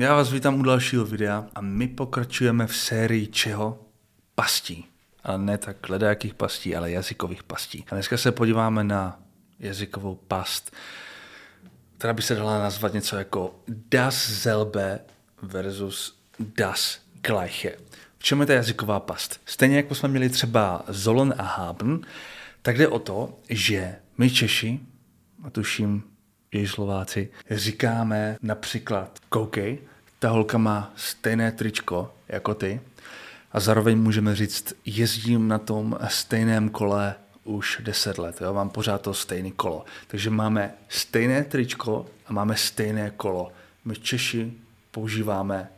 Já vás vítám u dalšího videa a my pokračujeme v sérii čeho? Pastí. Ale ne tak jakých pastí, ale jazykových pastí. A dneska se podíváme na jazykovou past, která by se dala nazvat něco jako das selbe versus das gleiche. V čem je ta jazyková past? Stejně jako jsme měli třeba Zolon a Haben, tak jde o to, že my Češi, a tuším i Slováci, říkáme například koukej, ta holka má stejné tričko jako ty a zároveň můžeme říct, jezdím na tom stejném kole už 10 let, jo? mám pořád to stejné kolo. Takže máme stejné tričko a máme stejné kolo. My Češi používáme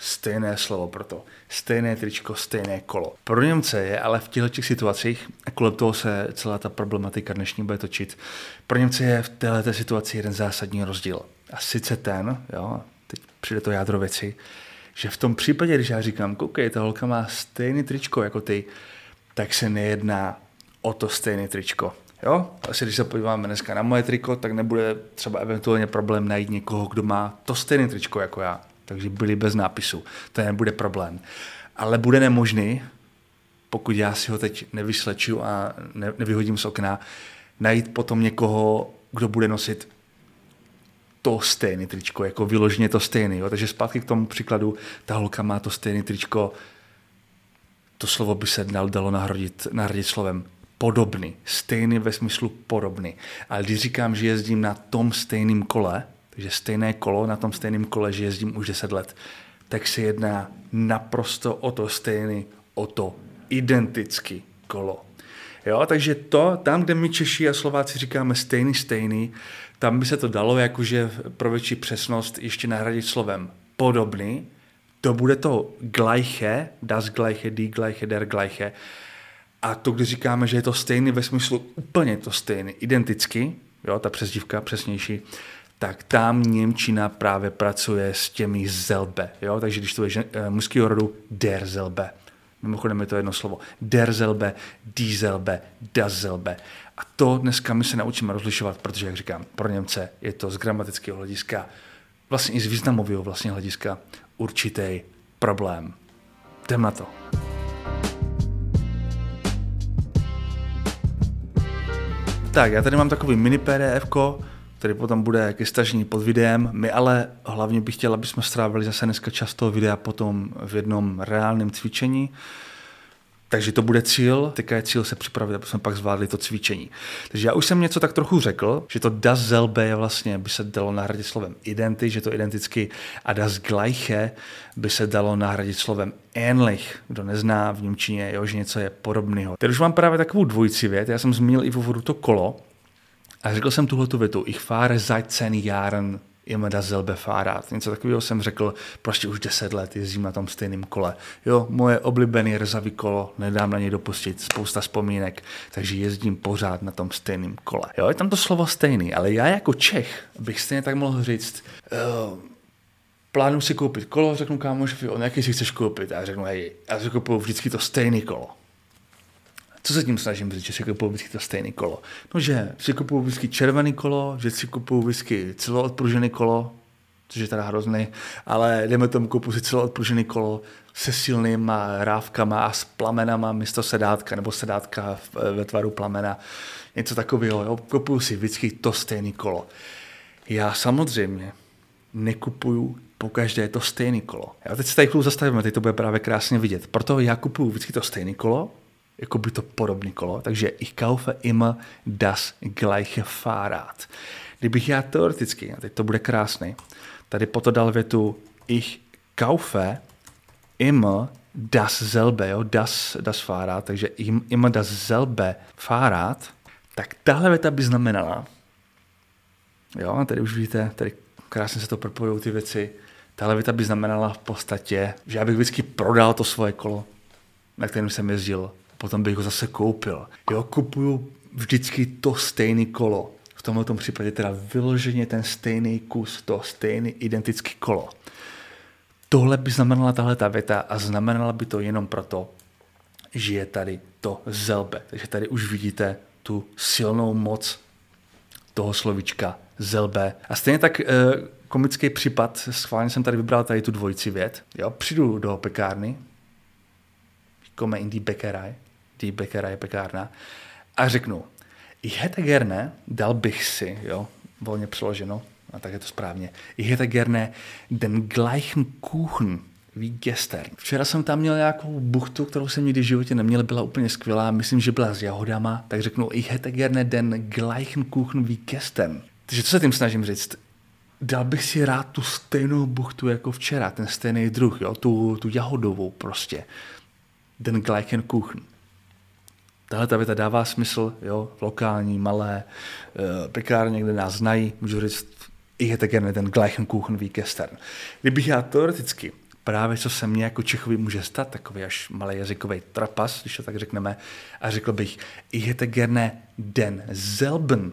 stejné slovo pro to. Stejné tričko, stejné kolo. Pro Němce je ale v těchto situacích, a kolem toho se celá ta problematika dnešní bude točit, pro Němce je v této situaci jeden zásadní rozdíl. A sice ten, jo, teď přijde to jádro věci, že v tom případě, když já říkám, koukej, ta holka má stejný tričko jako ty, tak se nejedná o to stejné tričko. Jo? Asi když se podíváme dneska na moje triko, tak nebude třeba eventuálně problém najít někoho, kdo má to stejné tričko jako já takže byli bez nápisu. To nebude problém. Ale bude nemožný, pokud já si ho teď nevysleču a ne, nevyhodím z okna, najít potom někoho, kdo bude nosit to stejné tričko, jako vyloženě to stejné. Takže zpátky k tomu příkladu, ta holka má to stejné tričko, to slovo by se dalo nahradit, nahradit slovem podobný, stejný ve smyslu podobný. Ale když říkám, že jezdím na tom stejném kole, takže stejné kolo na tom stejném kole, že jezdím už 10 let, tak se jedná naprosto o to stejný, o to identický kolo. Jo, takže to, tam, kde my Češi a Slováci říkáme stejný, stejný, tam by se to dalo jakože pro větší přesnost ještě nahradit slovem podobný, to bude to gleiche, das gleiche, die gleiche, der gleiche. A to, když říkáme, že je to stejný ve smyslu úplně to stejný, identicky, jo, ta přezdívka přesnější, tak tam Němčina právě pracuje s těmi zelbe. Jo? Takže když to je uh, mužského rodu, der zelbe. Mimochodem je to jedno slovo. Der zelbe, die zelbe, das zelbe. A to dneska my se naučíme rozlišovat, protože, jak říkám, pro Němce je to z gramatického hlediska, vlastně i z významového vlastně hlediska určitý problém. Jdem na to. Tak, já tady mám takový mini PDF, který potom bude ke stažení pod videem. My ale hlavně bych chtěl, aby jsme strávili zase dneska často videa potom v jednom reálném cvičení. Takže to bude cíl, teďka je cíl se připravit, aby jsme pak zvládli to cvičení. Takže já už jsem něco tak trochu řekl, že to das selbe je vlastně, by se dalo nahradit slovem identity, že to identicky a das gleiche by se dalo nahradit slovem ähnlich, kdo nezná v Němčině, jo, že něco je podobného. Teď už mám právě takovou dvojici vět, já jsem zmínil i v úvodu to kolo, a řekl jsem tuhle větu, ich fahre seit zehn Jahren immer dasselbe Fahrrad. Něco takového jsem řekl, prostě už deset let jezdím na tom stejném kole. Jo, moje oblíbené rezavý kolo, nedám na něj dopustit, spousta vzpomínek, takže jezdím pořád na tom stejném kole. Jo, je tam to slovo stejný, ale já jako Čech bych stejně tak mohl říct, uh, plánuji si koupit kolo, řeknu kámošovi, on jaký si chceš koupit? A řeknu, hej, já si kupuju vždycky to stejné kolo. Co se tím snažím říct, že si kupuju vždycky to stejné kolo? No, že si kupuju vždycky červený kolo, že si kupuju vždycky celoodpružený kolo, což je teda hrozný, ale jdeme tomu kupu si celoodpružený kolo se silnýma rávkama a s plamenama místo sedátka, nebo sedátka ve tvaru plamena, něco takového. Jo? Kupuju si vždycky to stejné kolo. Já samozřejmě nekupuju po každé to stejné kolo. Já teď se tady chvíli zastavíme, teď to bude právě krásně vidět. Proto já kupuju vždycky to stejné kolo, jako by to podobné kolo, takže ich kaufe immer das gleiche Fahrrad. Kdybych já teoreticky, a teď to bude krásný, tady potom dal větu ich kaufe immer das selbe, jo, das, das Fahrrad, takže immer das selbe Fahrrad, tak tahle věta by znamenala, jo, tady už vidíte, tady krásně se to propojují ty věci, tahle věta by znamenala v podstatě, že já bych vždycky prodal to svoje kolo, na kterém jsem jezdil potom bych ho zase koupil. Jo, kupuju vždycky to stejné kolo. V tomto případě teda vyloženě ten stejný kus, to stejný identický kolo. Tohle by znamenala tahle ta věta a znamenala by to jenom proto, že je tady to zelbe. Takže tady už vidíte tu silnou moc toho slovička zelbe. A stejně tak e, komický případ, schválně jsem tady vybral tady tu dvojici vět. Jo, přijdu do pekárny, komme in die Bäckerei, die Bäckerei pekárna, a řeknu, ich hätte gerne, dal bych si, jo, volně přeloženo, a tak je to správně, ich hätte gerne den gleichen Kuchen gestern. Včera jsem tam měl nějakou buchtu, kterou jsem nikdy v životě neměl, byla úplně skvělá, myslím, že byla s jahodama, tak řeknu, ich hätte gerne den gleichen Kuchen wie gestern. Takže co se tím snažím říct? Dal bych si rád tu stejnou buchtu jako včera, ten stejný druh, jo? Tu, tu jahodovou prostě. Den gleichen Kuchen. Tahle ta věta dává smysl, jo, lokální, malé, e, pekárně, kde nás znají, můžu říct, ich hätte gerne den gleichen Kuchen wie gestern. Kdybych já teoreticky právě co se mně jako Čechovi může stát, takový až malý jazykový trapas, když to tak řekneme, a řekl bych, ich hätte gerne den selben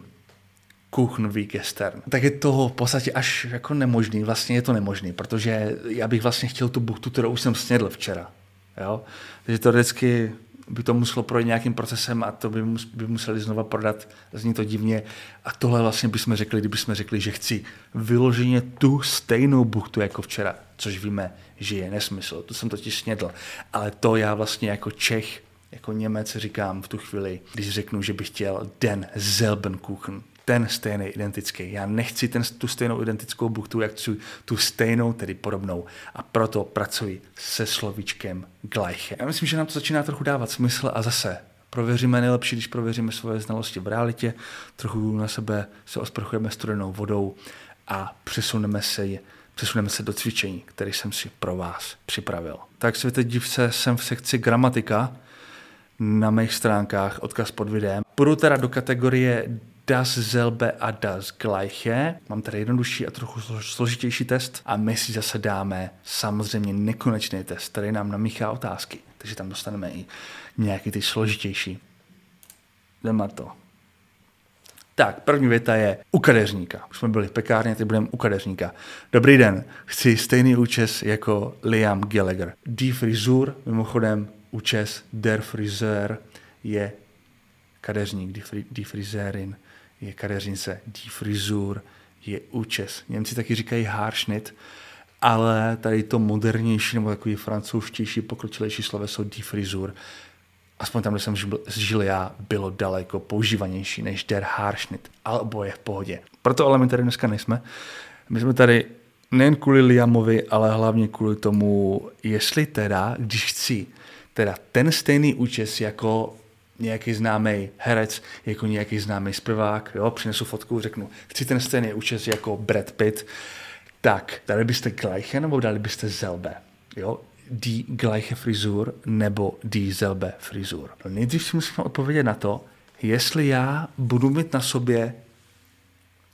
Kuchen wie gestern. Tak je to v podstatě až jako nemožný, vlastně je to nemožný, protože já bych vlastně chtěl tu buchtu, kterou už jsem snědl včera. Jo? Takže to vždycky by to muselo projít nějakým procesem a to by, mus, by museli znova prodat, zní to divně. A tohle vlastně bychom řekli, kdybychom řekli, že chci vyloženě tu stejnou buchtu jako včera, což víme, že je nesmysl. To jsem totiž snědl. Ale to já vlastně jako Čech, jako Němec říkám v tu chvíli, když řeknu, že bych chtěl den Zelbenkuchen, ten stejný, identický. Já nechci ten, tu stejnou identickou buchtu, jak chci tu stejnou, tedy podobnou. A proto pracuji se slovíčkem gleiche. Já myslím, že nám to začíná trochu dávat smysl a zase prověříme nejlepší, když prověříme svoje znalosti v realitě, trochu na sebe se osprchujeme studenou vodou a přesuneme se, přesuneme se do cvičení, které jsem si pro vás připravil. Tak světe divce, jsem v sekci gramatika na mých stránkách, odkaz pod videem. Půjdu teda do kategorie das selbe a das gleiche. Mám tady jednodušší a trochu složitější test a my si zase dáme samozřejmě nekonečný test, který nám namíchá otázky. Takže tam dostaneme i nějaký ty složitější. Jdeme to. Tak, první věta je u kadeřníka. Už jsme byli v pekárně, teď budeme u kadeřníka. Dobrý den, chci stejný účes jako Liam Gallagher. Die Frisur, mimochodem účes der Friseur je kadeřník, die Friseurin je kadeřnice, die Frisur je účes. Němci taky říkají Haarschnitt, ale tady to modernější nebo takový francouzštější, pokročilejší sloveso die Frisur, aspoň tam, kde jsem žil já, bylo daleko používanější než der Haarschnitt, ale oboje v pohodě. Proto ale my tady dneska nejsme. My jsme tady nejen kvůli Liamovi, ale hlavně kvůli tomu, jestli teda, když chci teda ten stejný účes jako nějaký známý herec, jako nějaký známý zpěvák, jo, přinesu fotku, řeknu, chci ten stejný účes jako Brad Pitt, tak dali byste gleiche nebo dali byste zelbe, jo, die gleiche Frisur nebo die selbe Frisur. No nejdřív si musíme odpovědět na to, jestli já budu mít na sobě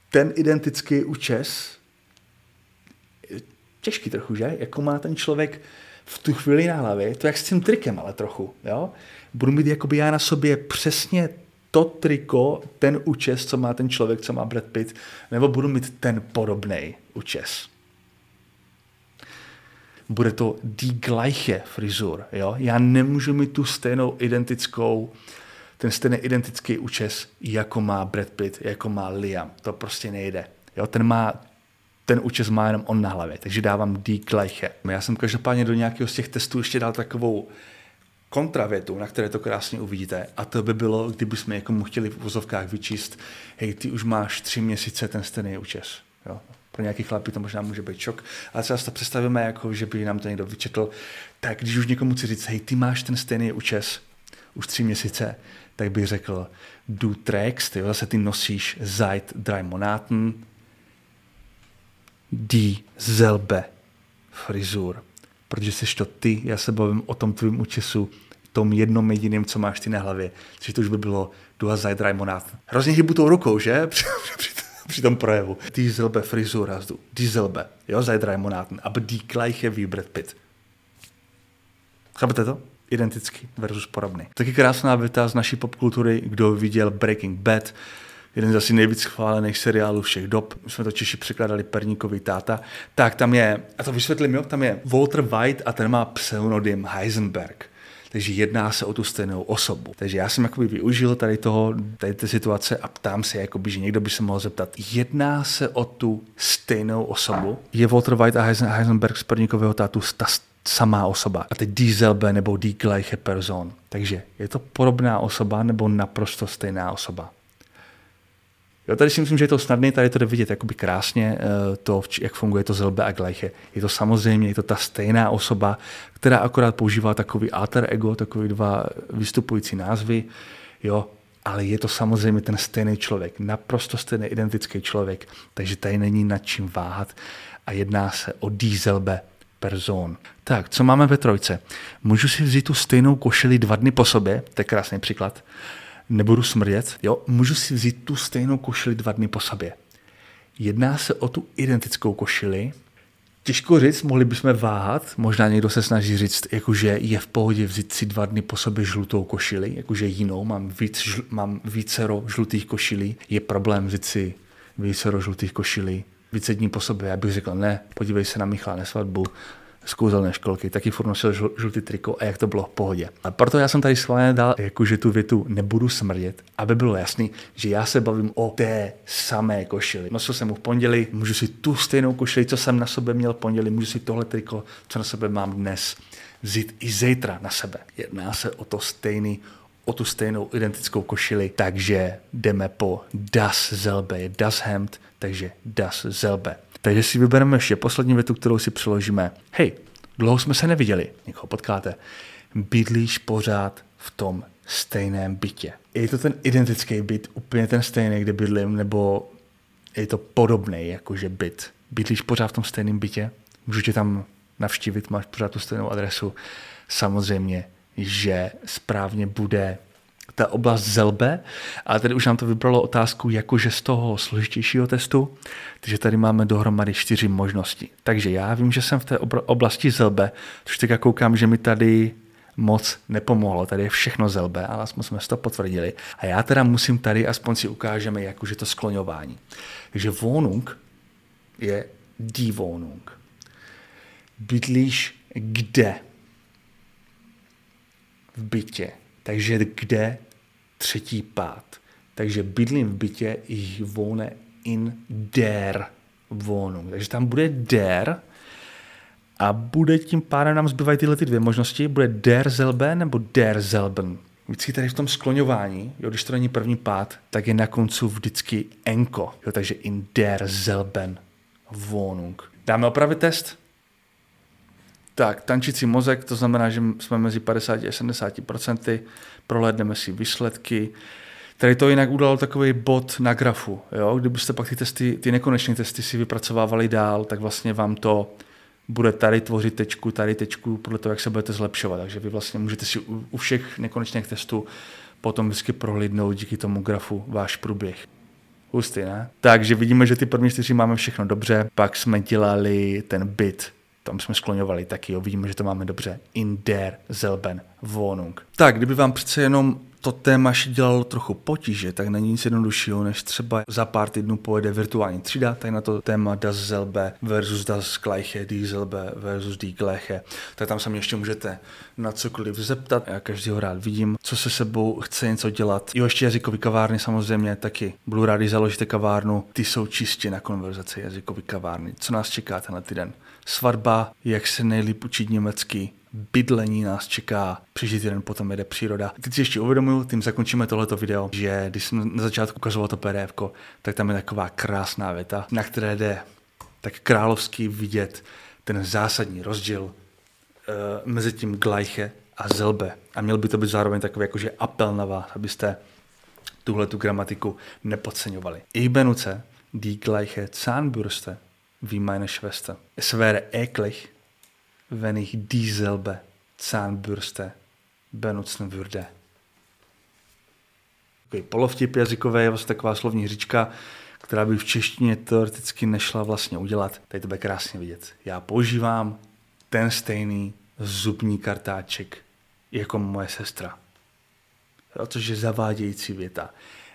ten identický účes, těžký trochu, že? Jako má ten člověk v tu chvíli na hlavě, to jak s tím trikem, ale trochu, jo? budu mít jakoby já na sobě přesně to triko, ten účes, co má ten člověk, co má Brad Pitt, nebo budu mít ten podobný účes. Bude to die gleiche frizur. Jo? Já nemůžu mít tu stejnou identickou, ten stejný identický účes, jako má Brad Pitt, jako má Liam. To prostě nejde. Jo? Ten má ten účes má jenom on na hlavě, takže dávám die gleiche. Já jsem každopádně do nějakého z těch testů ještě dal takovou kontravětu, na které to krásně uvidíte. A to by bylo, kdybychom jako mu chtěli v vozovkách vyčíst, hej, ty už máš tři měsíce ten stejný účes. Jo? Pro nějaký chlapy to možná může být šok, ale třeba si to představíme, jako, že by nám to někdo vyčetl. Tak když už někomu chci říct, hej, ty máš ten stejný účes už tři měsíce, tak bych řekl, du trägst, jo, zase ty nosíš seit drei Monaten die selbe Frisur protože jsi to ty, já se bavím o tom tvým účesu, tom jednom jediným, co máš ty na hlavě. Což to už by bylo du hast seit drei Monaten. Hrozně hybu tou rukou, že? při, tom projevu. Dieselbe Frisur hast du. Dieselbe. Jo, seit drei Monaten. Aber die gleiche wie Brad Pitt. Chápete to? Identický versus podobný. Taky krásná věta z naší popkultury, kdo viděl Breaking Bad, jeden z asi nejvíc chválených seriálů všech dob. My jsme to Češi překladali Perníkový táta. Tak tam je, a to vysvětlím, jo, tam je Walter White a ten má pseudonym Heisenberg. Takže jedná se o tu stejnou osobu. Takže já jsem jakoby využil tady toho, tady té situace a ptám se, jakoby, že někdo by se mohl zeptat, jedná se o tu stejnou osobu? Je Walter White a Heisenberg z prvníkového tátu ta samá osoba. A teď dieselbe nebo die gleiche Person. Takže je to podobná osoba nebo naprosto stejná osoba. Jo, tady si myslím, že je to snadné tady to jde vidět jakoby krásně, eh, to, jak funguje to zelbe a gleiche. Je to samozřejmě, je to ta stejná osoba, která akorát používá takový alter ego, takový dva vystupující názvy, jo, ale je to samozřejmě ten stejný člověk, naprosto stejný identický člověk, takže tady není nad čím váhat a jedná se o dieselbe person. Tak, co máme ve trojce? Můžu si vzít tu stejnou košili dva dny po sobě, to je krásný příklad nebudu smrdět, jo, můžu si vzít tu stejnou košili dva dny po sobě. Jedná se o tu identickou košili. Těžko říct, mohli bychom váhat, možná někdo se snaží říct, jakože je v pohodě vzít si dva dny po sobě žlutou košili, jakože jinou, mám, víc, žl, mám vícero žlutých košilí, je problém vzít si vícero žlutých košilí více dní po sobě. Já bych řekl, ne, podívej se na Michala na svatbu, z kouzelné školky, taky furt nosil žl, žlutý triko a jak to bylo v pohodě. A proto já jsem tady schválně dal, jakože tu větu nebudu smrdět, aby bylo jasný, že já se bavím o té samé košili. Nosil jsem mu v pondělí, můžu si tu stejnou košili, co jsem na sobě měl v pondělí, můžu si tohle triko, co na sebe mám dnes, vzít i zítra na sebe. Jedná se o to stejný o tu stejnou identickou košili, takže jdeme po Das Zelbe, je Das Hemd, takže Das Zelbe. Takže si vybereme ještě poslední větu, kterou si přeložíme. Hej, dlouho jsme se neviděli, někoho potkáte. Bydlíš pořád v tom stejném bytě. Je to ten identický byt, úplně ten stejný, kde bydlím, nebo je to podobný jakože byt. Bydlíš pořád v tom stejném bytě? Můžu tě tam navštívit, máš pořád tu stejnou adresu. Samozřejmě, že správně bude ta oblast zelbe, a tady už nám to vybralo otázku jakože z toho složitějšího testu, takže tady máme dohromady čtyři možnosti. Takže já vím, že jsem v té oblasti zelbe, což teďka koukám, že mi tady moc nepomohlo, tady je všechno zelbe, ale aspoň jsme si to potvrdili. A já teda musím tady, aspoň si ukážeme, jakože to skloňování. Takže Wohnung je die Wohnung. Bydlíš kde? V bytě takže kde třetí pád? Takže bydlím v bytě, ich wohne in der Wohnung. Takže tam bude der a bude tím pádem nám zbývají tyhle ty dvě možnosti. Bude der selbe nebo der selben. Vždycky tady v tom skloňování, jo, když to není první pád, tak je na koncu vždycky enko. Jo, takže in der selben Wohnung. Dáme opravit test? Tak, tančící mozek, to znamená, že jsme mezi 50 a 70 procenty, prohlédneme si výsledky. Tady to jinak udalo takový bod na grafu. Jo? Kdybyste pak ty, testy, ty nekonečné testy si vypracovávali dál, tak vlastně vám to bude tady tvořit tečku, tady tečku, podle toho, jak se budete zlepšovat. Takže vy vlastně můžete si u, u všech nekonečných testů potom vždycky prohlídnout díky tomu grafu váš průběh. Hustý, ne? Takže vidíme, že ty první čtyři máme všechno dobře, pak jsme dělali ten bit tam jsme skloňovali taky, jo, vidíme, že to máme dobře. In der Zelben Wohnung. Tak, kdyby vám přece jenom to téma dělalo trochu potíže, tak není nic jednoduššího, než třeba za pár týdnů pojede virtuální třída, tak na to téma Das Zelbe versus Das Gleiche, Die Zelbe versus Die Gleiche. Tak tam se mě ještě můžete na cokoliv zeptat, já každýho rád vidím, co se sebou chce něco dělat. Jo, ještě jazykový kavárny samozřejmě taky. Budu rád, když založíte kavárnu, ty jsou čistě na konverzaci jazykový kavárny. Co nás čeká tenhle týden? Svatba, jak se nejlíp učit německy, bydlení nás čeká, příští týden potom jede příroda. Teď si ještě uvědomuju, tím zakončíme tohleto video, že když jsem na začátku ukazoval to PDF, tak tam je taková krásná věta, na které jde tak královský vidět ten zásadní rozdíl uh, mezi tím Gleiche a Zelbe. A měl by to být zároveň takový jakože apel na vás, abyste tuhle tu gramatiku nepodceňovali. Ich benutze die gleiche Zahnbürste wie meine Schwester. Es wäre eklig, wenn ich dieselbe Zahnbürste benutzen würde. Takový polovtip jazykový je vlastně taková slovní hříčka, která by v češtině teoreticky nešla vlastně udělat. Tady to bude krásně vidět. Já používám ten stejný zubní kartáček jako moje sestra. Což je zavádějící věta.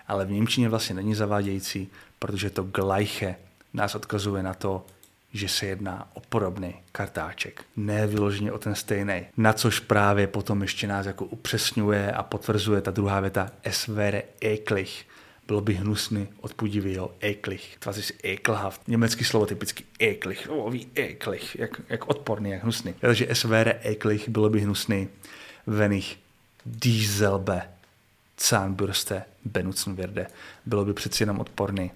Ale v Němčině vlastně není zavádějící, protože to gleiche nás odkazuje na to, že se jedná o podobný kartáček, ne vyloženě o ten stejný. Na což právě potom ještě nás jako upřesňuje a potvrzuje ta druhá věta wäre eklich. Bylo by hnusný, odpudivý, jo, eklich. To ist ekelhaft. Německý slovo typicky eklich. Oh, wie eklich. Jak, jak odporný, jak hnusný. Takže wäre eklich, bylo by hnusný. Wenn ich dieselbe Zahnbürste benutzen werde. Bylo by přeci jenom odporný,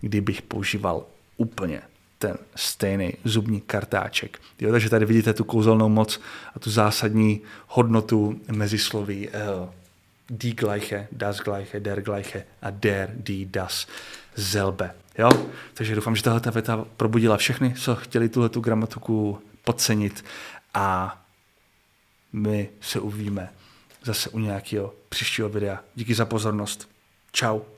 kdybych používal úplně ten stejný zubní kartáček. Jo, takže tady vidíte tu kouzelnou moc a tu zásadní hodnotu mezi slovy uh, die gleiche, das gleiche, der gleiche a der, die, das, zelbe. Jo? Takže doufám, že tahle věta probudila všechny, co chtěli tuhle tu gramatiku podcenit a my se uvidíme zase u nějakého příštího videa. Díky za pozornost. Ciao.